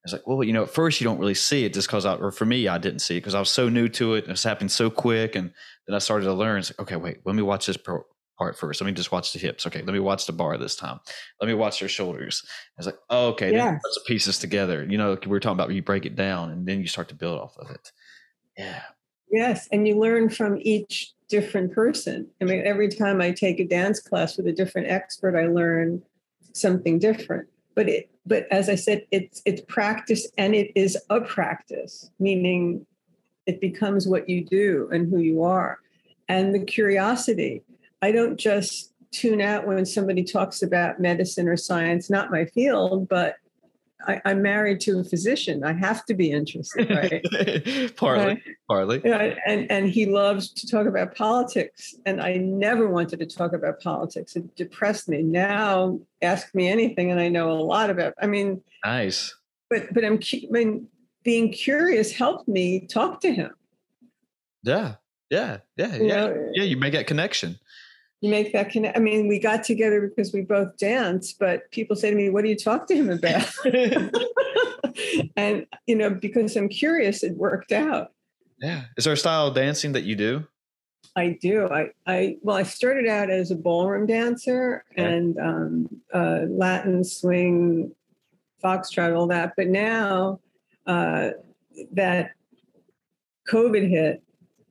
it's like well you know at first you don't really see it just because i or for me i didn't see it because i was so new to it and it's happening so quick and then i started to learn it's like okay wait let me watch this pro- part first. Let me just watch the hips. Okay, let me watch the bar this time. Let me watch their shoulders. It's like, oh, okay, yeah. put the pieces together. You know, we were talking about you break it down and then you start to build off of it. Yeah. Yes, and you learn from each different person. I mean, every time I take a dance class with a different expert, I learn something different. But it, but as I said, it's it's practice and it is a practice, meaning it becomes what you do and who you are. And the curiosity. I don't just tune out when somebody talks about medicine or science, not my field, but I, am married to a physician. I have to be interested, right? partly, partly. Yeah, and and he loves to talk about politics, and I never wanted to talk about politics. It depressed me. Now, ask me anything, and I know a lot about. I mean, nice. But but I'm I mean, being curious helped me talk to him. Yeah, yeah, yeah, you yeah, know, yeah. You make that connection you make that connect. I mean, we got together because we both dance, but people say to me, "What do you talk to him about?" and you know, because I'm curious, it worked out. Yeah. Is there a style of dancing that you do? I do. I, I well, I started out as a ballroom dancer and um, uh, Latin swing, foxtrot, all that. But now uh, that COVID hit,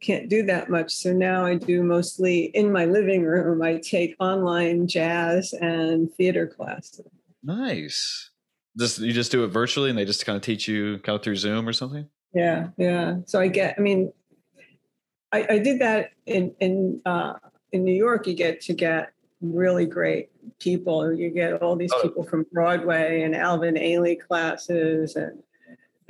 can't do that much. So now I do mostly in my living room. I take online jazz and theater classes. Nice. Just you just do it virtually, and they just kind of teach you kind of through Zoom or something. Yeah, yeah. So I get. I mean, I, I did that in in uh, in New York. You get to get really great people. You get all these oh. people from Broadway and Alvin Ailey classes, and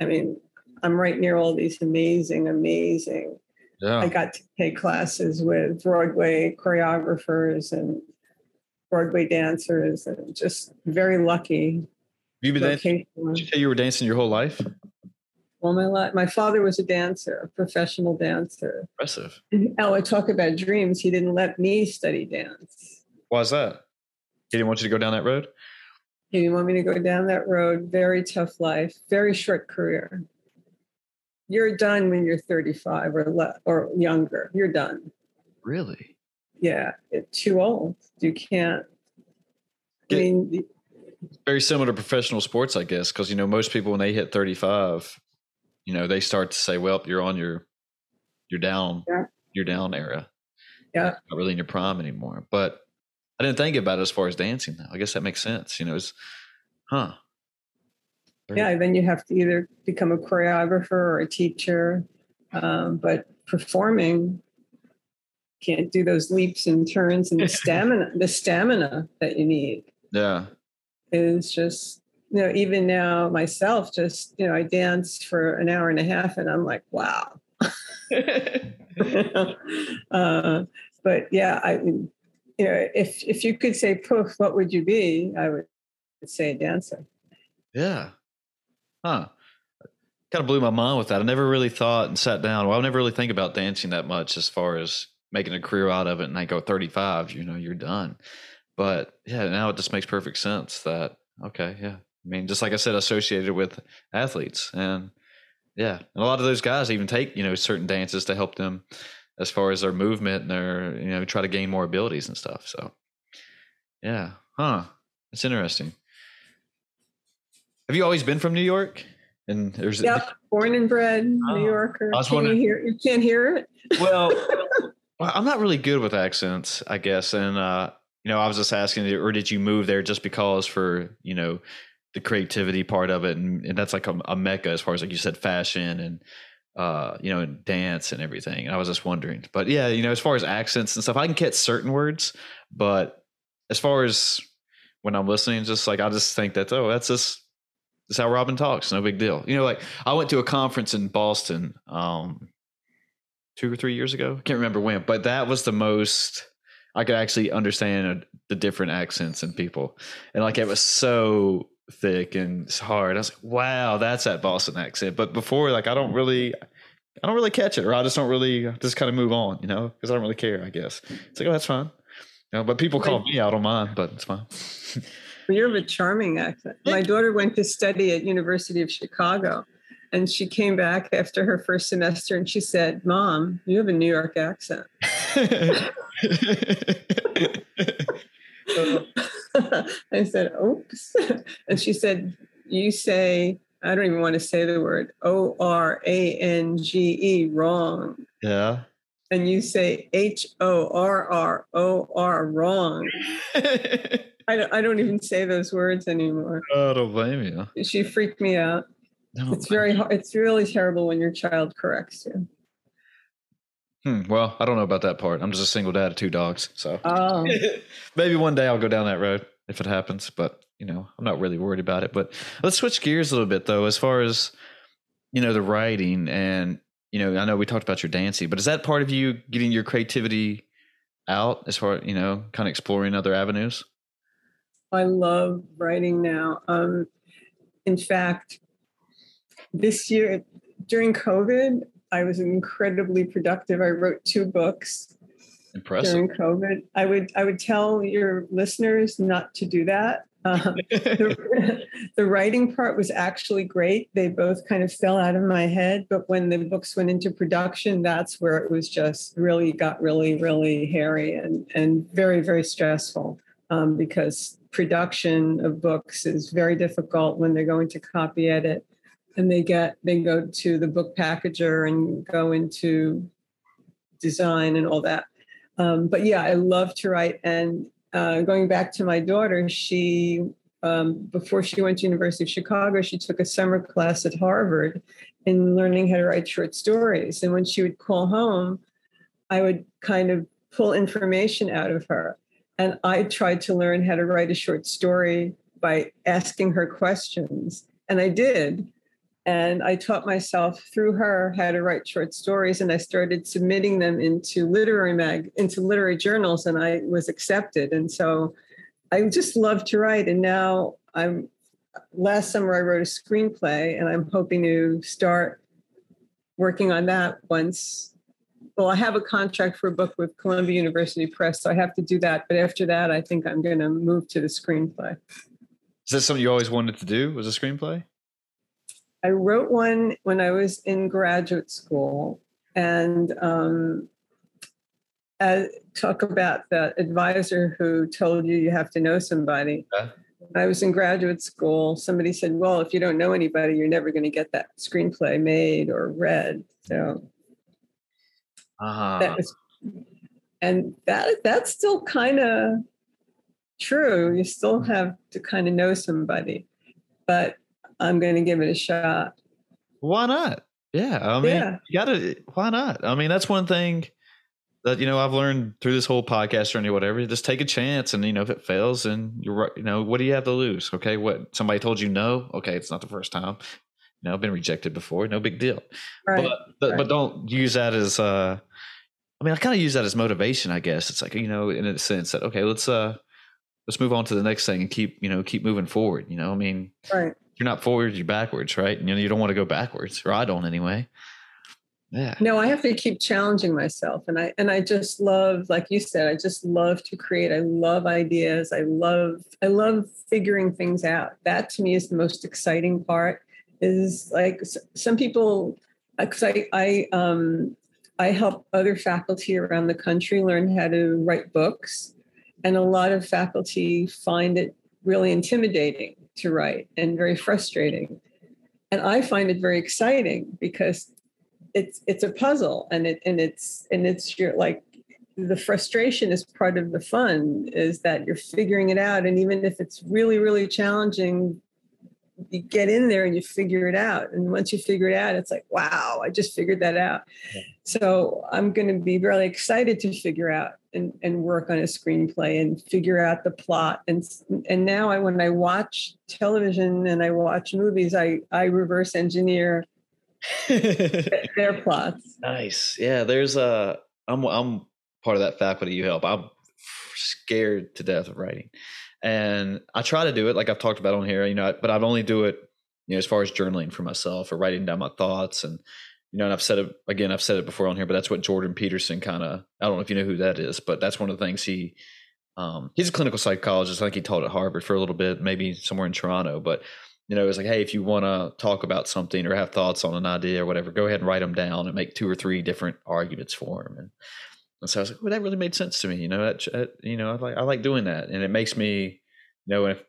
I mean, I'm right near all these amazing, amazing yeah. I got to take classes with Broadway choreographers and Broadway dancers, and just very lucky. You been dancing? Did you say you were dancing your whole life? All my life. My father was a dancer, a professional dancer. Impressive. Oh, I talk about dreams. He didn't let me study dance. Why is that? He didn't want you to go down that road? He didn't want me to go down that road. Very tough life, very short career you're done when you're 35 or le- or younger. You're done. Really? Yeah, it's too old. You can't. I mean, very similar to professional sports, I guess, because you know most people when they hit 35, you know they start to say, "Well, you're on your, you're down, yeah. you're down era." Yeah, not really in your prime anymore. But I didn't think about it as far as dancing. Though I guess that makes sense. You know, it's, huh? Yeah, then you have to either become a choreographer or a teacher. Um, but performing can't do those leaps and turns and the stamina, the stamina that you need. Yeah. Is just, you know, even now myself, just, you know, I danced for an hour and a half and I'm like, wow. uh, but yeah, I, you know, if, if you could say poof, what would you be? I would say a dancer. Yeah. Huh. Kind of blew my mind with that. I never really thought and sat down. Well, I never really think about dancing that much as far as making a career out of it. And I go 35, you know, you're done. But yeah, now it just makes perfect sense that, okay, yeah. I mean, just like I said, associated with athletes. And yeah, and a lot of those guys even take, you know, certain dances to help them as far as their movement and their, you know, try to gain more abilities and stuff. So yeah, huh. It's interesting. Have you always been from New York? And there's yep, born and bred oh, New Yorker. Can you hear? You can't hear it. Well, I'm not really good with accents, I guess. And uh, you know, I was just asking, or did you move there just because for you know the creativity part of it, and, and that's like a, a, mecca as far as like you said, fashion and uh, you know, and dance and everything. And I was just wondering, but yeah, you know, as far as accents and stuff, I can catch certain words, but as far as when I'm listening, just like I just think that oh, that's just that's how Robin talks. No big deal. You know, like I went to a conference in Boston um, two or three years ago. I can't remember when, but that was the most I could actually understand the different accents and people. And like it was so thick and hard. I was like, wow, that's that Boston accent. But before, like, I don't really, I don't really catch it, or I just don't really just kind of move on, you know, because I don't really care. I guess it's like, oh, that's fine. You know, but people call me, I don't mind, but it's fine. You have a charming accent. My daughter went to study at University of Chicago, and she came back after her first semester and she said, "Mom, you have a New York accent." I said, "Oops," and she said, "You say." I don't even want to say the word O R A N G E wrong. Yeah. And you say H O R R O R wrong. I don't, I don't even say those words anymore. Oh, I don't blame you. She freaked me out. It's very hard. It's really terrible when your child corrects you. Hmm, well, I don't know about that part. I'm just a single dad of two dogs, so oh. maybe one day I'll go down that road if it happens. But you know, I'm not really worried about it. But let's switch gears a little bit, though, as far as you know, the writing and you know, I know we talked about your dancing, but is that part of you getting your creativity out as far you know, kind of exploring other avenues? I love writing now. Um, in fact, this year during COVID, I was incredibly productive. I wrote two books Impressive. during COVID. I would I would tell your listeners not to do that. Um, the, the, writing part was actually great. They both kind of fell out of my head, but when the books went into production, that's where it was just really got really really hairy and and very very stressful um, because production of books is very difficult when they're going to copy edit. And they get they go to the book packager and go into design and all that. Um, but yeah i love to write. And uh, going back to my daughter she um, before she went to university of chicago she took a summer class at harvard in learning how to write short stories. And when she would call home i would kind of pull information out of her and i tried to learn how to write a short story by asking her questions and i did and I taught myself through her how to write short stories, and I started submitting them into literary mag into literary journals, and I was accepted. And so I just love to write. And now I'm last summer I wrote a screenplay, and I'm hoping to start working on that once. Well, I have a contract for a book with Columbia University Press, so I have to do that. But after that, I think I'm going to move to the screenplay. Is that something you always wanted to do? Was a screenplay? I wrote one when I was in graduate school, and um, uh, talk about the advisor who told you you have to know somebody. Yeah. I was in graduate school, somebody said, "Well, if you don't know anybody, you're never going to get that screenplay made or read." So uh-huh. that was, and that that's still kind of true. You still have to kind of know somebody, but I'm going to give it a shot. Why not? Yeah, I mean, yeah. you gotta. Why not? I mean, that's one thing that you know I've learned through this whole podcast journey, whatever. Just take a chance, and you know if it fails, and you're right. You know what do you have to lose? Okay, what somebody told you no? Okay, it's not the first time. You know, I've been rejected before. No big deal. Right. But but, right. but don't use that as. uh I mean, I kind of use that as motivation. I guess it's like you know, in a sense that okay, let's uh let's move on to the next thing and keep you know keep moving forward. You know, I mean, right. You're not forward, you're backwards, right? And, You know, you don't want to go backwards, or I don't anyway yeah no i have to keep challenging myself and i and i just love like you said i just love to create i love ideas i love i love figuring things out that to me is the most exciting part is like some people because uh, i i um i help other faculty around the country learn how to write books and a lot of faculty find it really intimidating to write and very frustrating. And i find it very exciting because it's it's a puzzle and it and it's and it's your like the frustration is part of the fun is that you're figuring it out and even if it's really really challenging you get in there and you figure it out and once you figure it out it's like wow i just figured that out yeah. so i'm going to be really excited to figure out and, and work on a screenplay and figure out the plot and and now i when i watch television and i watch movies i i reverse engineer their plots. Nice. Yeah, there's a I'm I'm part of that faculty you help. I'm scared to death of writing. And I try to do it like I've talked about on here, you know, but I've only do it, you know, as far as journaling for myself or writing down my thoughts and you know, and I've said it again, I've said it before on here, but that's what Jordan Peterson kind of I don't know if you know who that is, but that's one of the things he um he's a clinical psychologist. I think he taught at Harvard for a little bit, maybe somewhere in Toronto, but you know, it's like, hey, if you want to talk about something or have thoughts on an idea or whatever, go ahead and write them down and make two or three different arguments for them. And, and so I was like, well, that really made sense to me. You know, that, that, you know, I like I like doing that, and it makes me, you know, if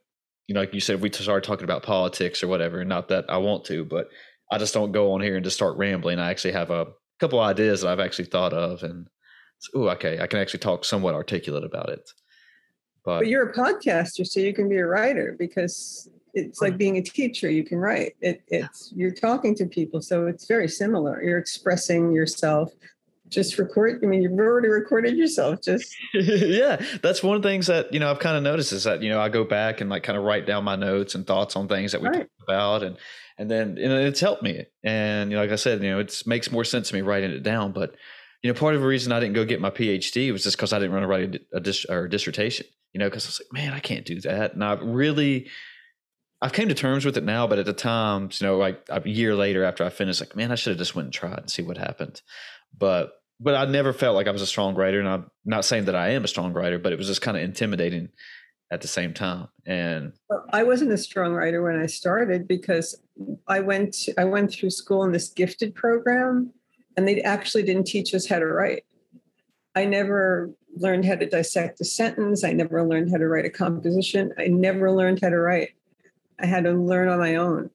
you know, like you said, if we start talking about politics or whatever, not that I want to, but I just don't go on here and just start rambling. I actually have a couple ideas that I've actually thought of, and oh, okay, I can actually talk somewhat articulate about it. But, but you're a podcaster, so you can be a writer because it's like being a teacher you can write it, it's you're talking to people so it's very similar you're expressing yourself just record i mean you've already recorded yourself just yeah that's one of the things that you know i've kind of noticed is that you know i go back and like kind of write down my notes and thoughts on things that we right. talked about and and then you know it's helped me and you know like i said you know it makes more sense to me writing it down but you know part of the reason i didn't go get my phd was just because i didn't want to write a, a, dis, or a dissertation you know because i was like man i can't do that and i really I've came to terms with it now, but at the time, you know, like a year later after I finished, like, man, I should have just went and tried and see what happened. But but I never felt like I was a strong writer, and I'm not saying that I am a strong writer, but it was just kind of intimidating at the same time. And well, I wasn't a strong writer when I started because I went I went through school in this gifted program, and they actually didn't teach us how to write. I never learned how to dissect a sentence. I never learned how to write a composition. I never learned how to write. I had to learn on my own.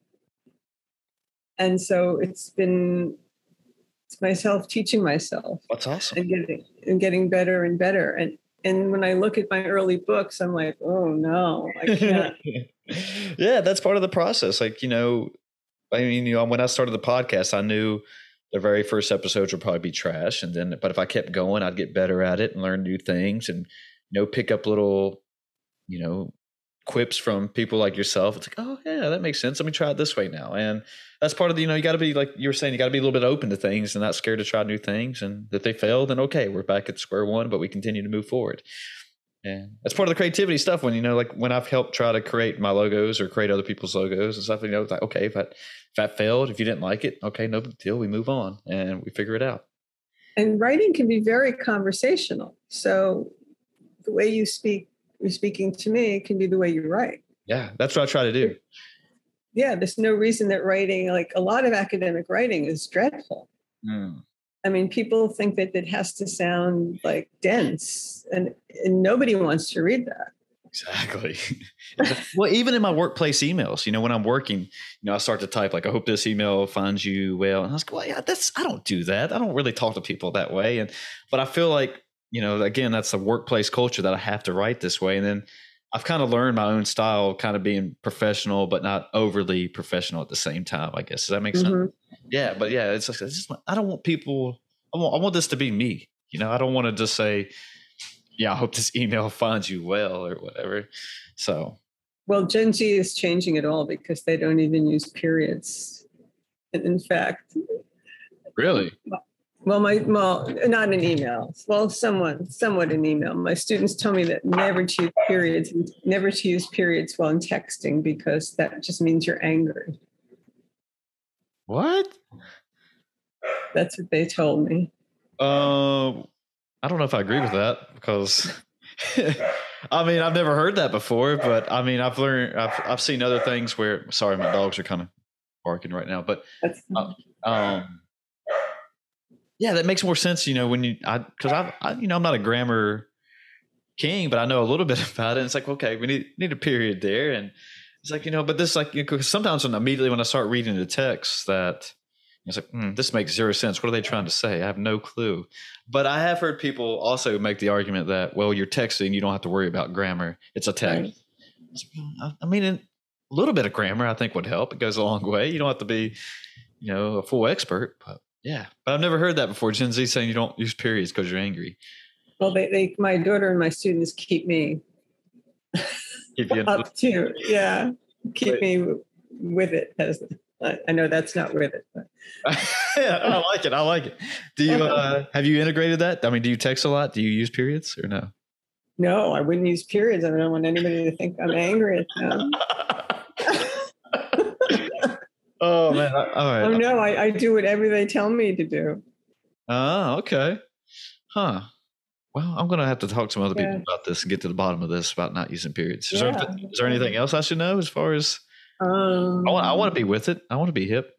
And so it's been it's myself teaching myself. That's awesome. And getting and getting better and better. And and when I look at my early books, I'm like, oh no, I can't. yeah, that's part of the process. Like, you know, I mean, you know, when I started the podcast, I knew the very first episodes would probably be trash. And then but if I kept going, I'd get better at it and learn new things and you know, pick up little, you know, quips from people like yourself. It's like, oh yeah, that makes sense. Let me try it this way now. And that's part of the, you know, you got to be like you were saying, you got to be a little bit open to things and not scared to try new things. And if they fail, then okay, we're back at square one, but we continue to move forward. And that's part of the creativity stuff. When you know, like when I've helped try to create my logos or create other people's logos and stuff, you know, it's like okay, if that if that failed, if you didn't like it, okay, no big deal. We move on and we figure it out. And writing can be very conversational. So the way you speak you're speaking to me, can be the way you write. Yeah, that's what I try to do. yeah, there's no reason that writing, like a lot of academic writing, is dreadful. Mm. I mean, people think that it has to sound like dense, and, and nobody wants to read that. Exactly. well, even in my workplace emails, you know, when I'm working, you know, I start to type like, "I hope this email finds you well," and I was like, "Well, yeah, that's I don't do that. I don't really talk to people that way." And but I feel like, you know, again, that's the workplace culture that I have to write this way, and then I've kind of learned my own style, kind of being professional, but not overly professional at the same time. I guess does that make mm-hmm. sense? Yeah, but yeah, it's, it's just I don't want people. I want I want this to be me. You know, I don't want to just say, "Yeah, I hope this email finds you well" or whatever. So, well, Gen Z is changing it all because they don't even use periods. In fact, really, well, my well, not an email. Well, someone, somewhat an email. My students tell me that never to use periods, never to use periods while in texting because that just means you're angry. What? That's what they told me. Uh, I don't know if I agree with that because, I mean, I've never heard that before. But I mean, I've learned, I've I've seen other things where. Sorry, my dogs are kind of barking right now, but uh, um yeah, that makes more sense. You know, when you, I, cause I've, I, you know, I'm not a grammar king, but I know a little bit about it. It's like, okay, we need, need a period there. And it's like, you know, but this, like, you know, sometimes when immediately when I start reading the text that it's like, mm, this makes zero sense. What are they trying to say? I have no clue. But I have heard people also make the argument that, well, you're texting, you don't have to worry about grammar. It's a text. Right. I mean, a little bit of grammar, I think would help. It goes a long way. You don't have to be, you know, a full expert, but yeah, but I've never heard that before. Gen Z saying you don't use periods because you're angry. Well, they, they, my daughter and my students keep me keep up to, yeah, keep Wait. me with it. As I know that's not with it, but yeah, I like it. I like it. Do you uh, have you integrated that? I mean, do you text a lot? Do you use periods or no? No, I wouldn't use periods. I don't want anybody to think I'm angry at them. Oh man! All right. Oh no, I, I do whatever they tell me to do. Oh, okay. Huh. Well, I'm going to have to talk to some other yeah. people about this and get to the bottom of this about not using periods. Is, yeah. there, is there anything else I should know as far as? Um, I, want, I want to be with it. I want to be hip.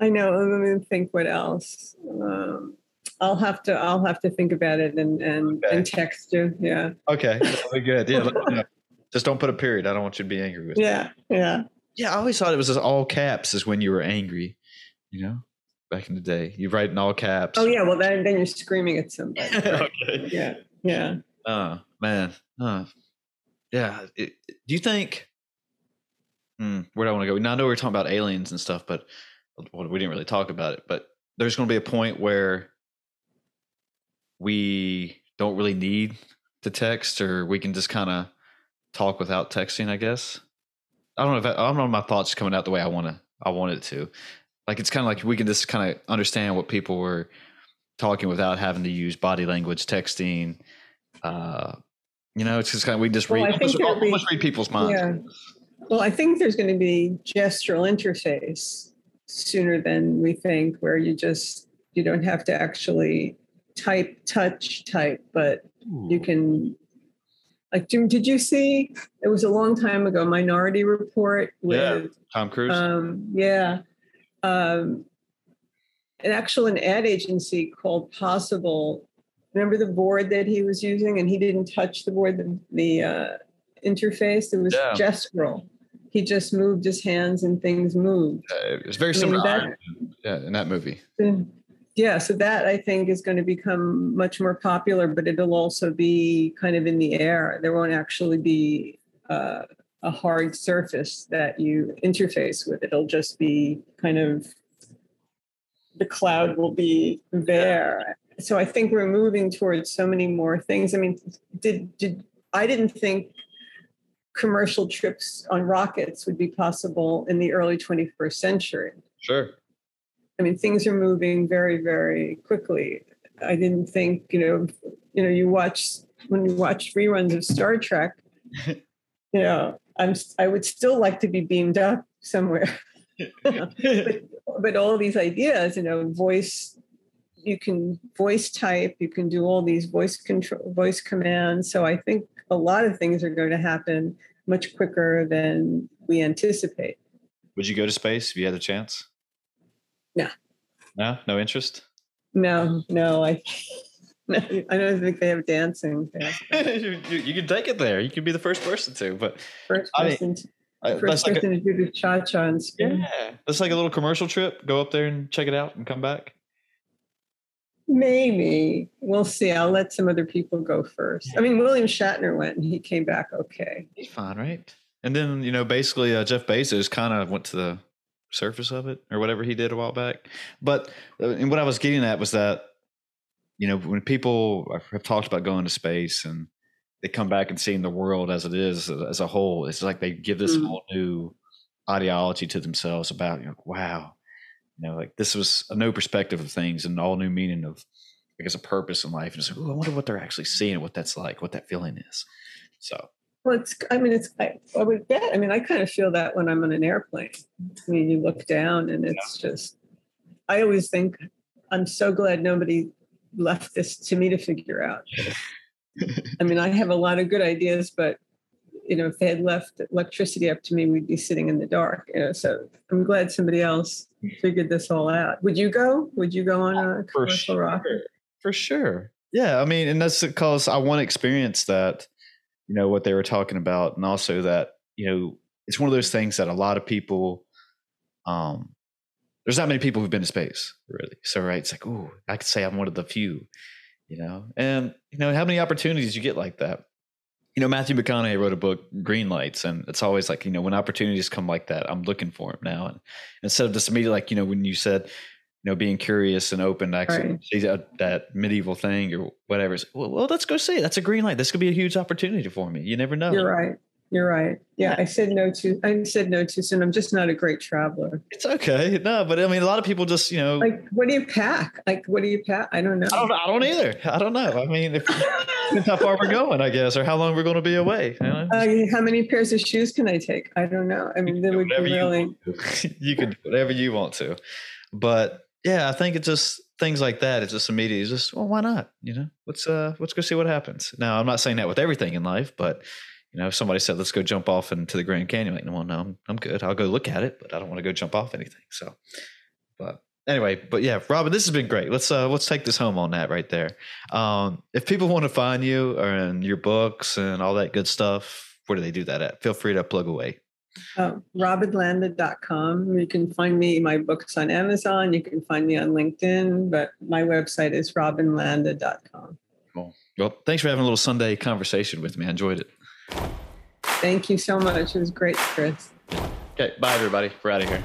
I know. Let me think. What else? Um, I'll have to. I'll have to think about it and and, okay. and text you. Yeah. Okay. That'll be good. Yeah. Just don't put a period. I don't want you to be angry with yeah, me. Yeah. Yeah. I always thought it was just all caps is when you were angry, you know, back in the day. You write in all caps. Oh, yeah. Well, then, then you're screaming at somebody. okay. Yeah. Yeah. Oh, man. Uh, yeah. It, do you think, hmm, where do I want to go? Now, I know we are talking about aliens and stuff, but well, we didn't really talk about it. But there's going to be a point where we don't really need to text or we can just kind of talk without texting. I guess I don't know if I, I don't know my thoughts coming out the way I want to. I want it to. Like it's kind of like we can just kind of understand what people were talking without having to use body language, texting. Uh, you know, it's just kind of we just well, read almost, almost read people's minds. Yeah. Well, I think there's going to be gestural interface sooner than we think, where you just you don't have to actually type, touch, type, but Ooh. you can like Jim, did you see? It was a long time ago. Minority Report with yeah, Tom Cruise. Um, yeah, um, an actual an ad agency called Possible. Remember the board that he was using, and he didn't touch the board, the, the uh, interface. It was yeah. gestural. He just moved his hands, and things moved. Uh, it was very similar. I mean, that, yeah, in that movie yeah so that i think is going to become much more popular but it'll also be kind of in the air. There won't actually be uh, a hard surface that you interface with. It'll just be kind of the cloud will be there. So i think we're moving towards so many more things. I mean did did i didn't think commercial trips on rockets would be possible in the early 21st century. Sure I mean, things are moving very, very quickly. I didn't think, you know, you know, you watch when you watch reruns of Star Trek, you know, I'm I would still like to be beamed up somewhere. but, but all these ideas, you know, voice, you can voice type, you can do all these voice control, voice commands. So I think a lot of things are going to happen much quicker than we anticipate. Would you go to space if you had the chance? No. No, no interest. No, no, I. No, I don't think they have dancing. you, you, you, can take it there. You can be the first person to, but first person, I mean, to, first person like a, to do the cha cha and spin. Yeah, that's like a little commercial trip. Go up there and check it out, and come back. Maybe we'll see. I'll let some other people go first. I mean, William Shatner went and he came back okay. He's fine, right? And then you know, basically, uh, Jeff Bezos kind of went to the surface of it or whatever he did a while back. But uh, and what I was getting at was that you know when people have talked about going to space and they come back and seeing the world as it is as a whole, it's like they give this mm. whole new ideology to themselves about you know, wow, you know, like this was a new perspective of things and all new meaning of, I guess, a purpose in life. And it's like, oh, I wonder what they're actually seeing, what that's like, what that feeling is. So. Well, it's, I mean, it's, I, I would bet, I mean, I kind of feel that when I'm on an airplane. I mean, you look down and it's yeah. just, I always think, I'm so glad nobody left this to me to figure out. I mean, I have a lot of good ideas, but you know, if they had left electricity up to me, we'd be sitting in the dark. You know, so I'm glad somebody else figured this all out. Would you go? Would you go on a commercial For sure. rocket? For sure. Yeah, I mean, and that's because I want to experience that. You know what they were talking about, and also that you know it's one of those things that a lot of people. Um, there's not many people who've been to space, really. So right, it's like, oh, I could say I'm one of the few. You know, and you know how many opportunities you get like that you know, Matthew McConaughey wrote a book, Green Lights, and it's always like, you know, when opportunities come like that, I'm looking for them now. And instead of just immediately, like, you know, when you said, know, being curious and open to actually right. see that, that, medieval thing or whatever, well, well, let's go see. That's a green light. This could be a huge opportunity for me. You never know. You're right. You're right. Yeah, I said no to. I said no too soon. I'm just not a great traveler. It's okay. No, but I mean, a lot of people just, you know, like, what do you pack? Like, what do you pack? I don't know. I don't. I don't either. I don't know. I mean, if, how far we're going, I guess, or how long we're going to be away. You know? uh, how many pairs of shoes can I take? I don't know. I mean, there would be really. You, you can do whatever you want to, but yeah, I think it's just things like that. It's just immediate. It's just well, why not? You know, let's uh, let's go see what happens. Now, I'm not saying that with everything in life, but you know, if somebody said, let's go jump off into the Grand Canyon, like, well, no, I'm, I'm good. I'll go look at it, but I don't want to go jump off anything. So, but anyway, but yeah, Robin, this has been great. Let's, uh, let's take this home on that right there. Um, if people want to find you or in your books and all that good stuff, where do they do that at? Feel free to plug away. Uh, robinlanda.com. You can find me, my books on Amazon. You can find me on LinkedIn, but my website is robinlanda.com. Cool. Well, thanks for having a little Sunday conversation with me. I enjoyed it. Thank you so much. It was great, Chris. Okay, bye, everybody. We're out of here.